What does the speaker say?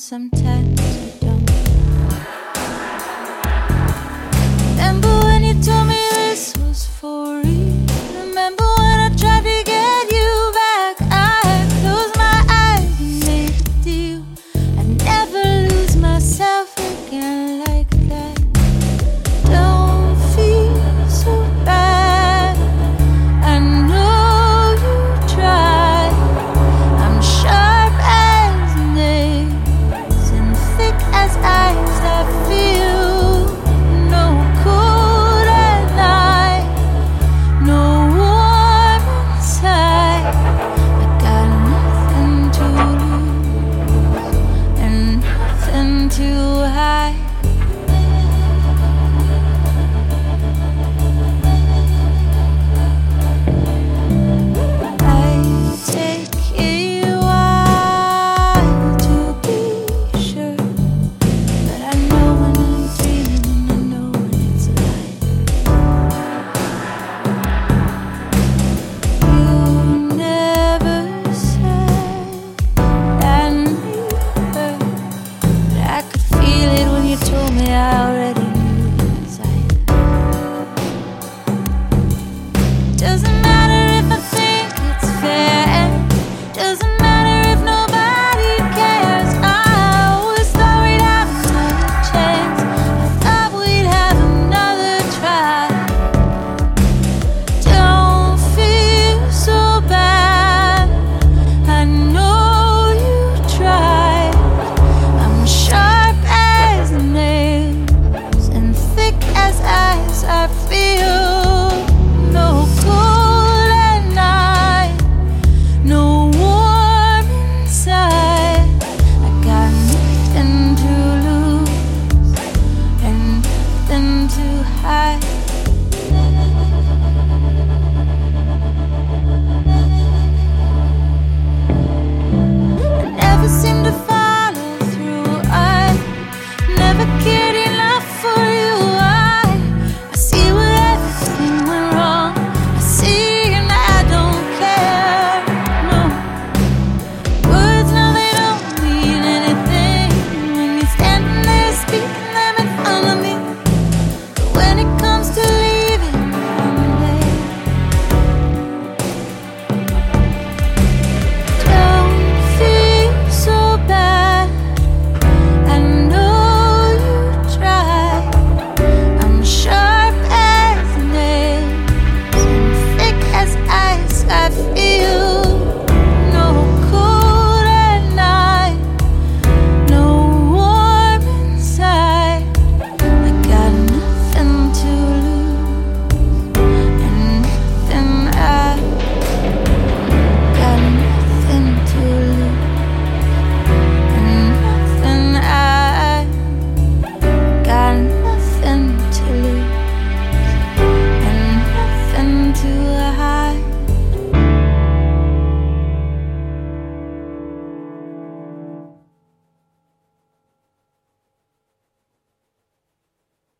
sometimes I don't.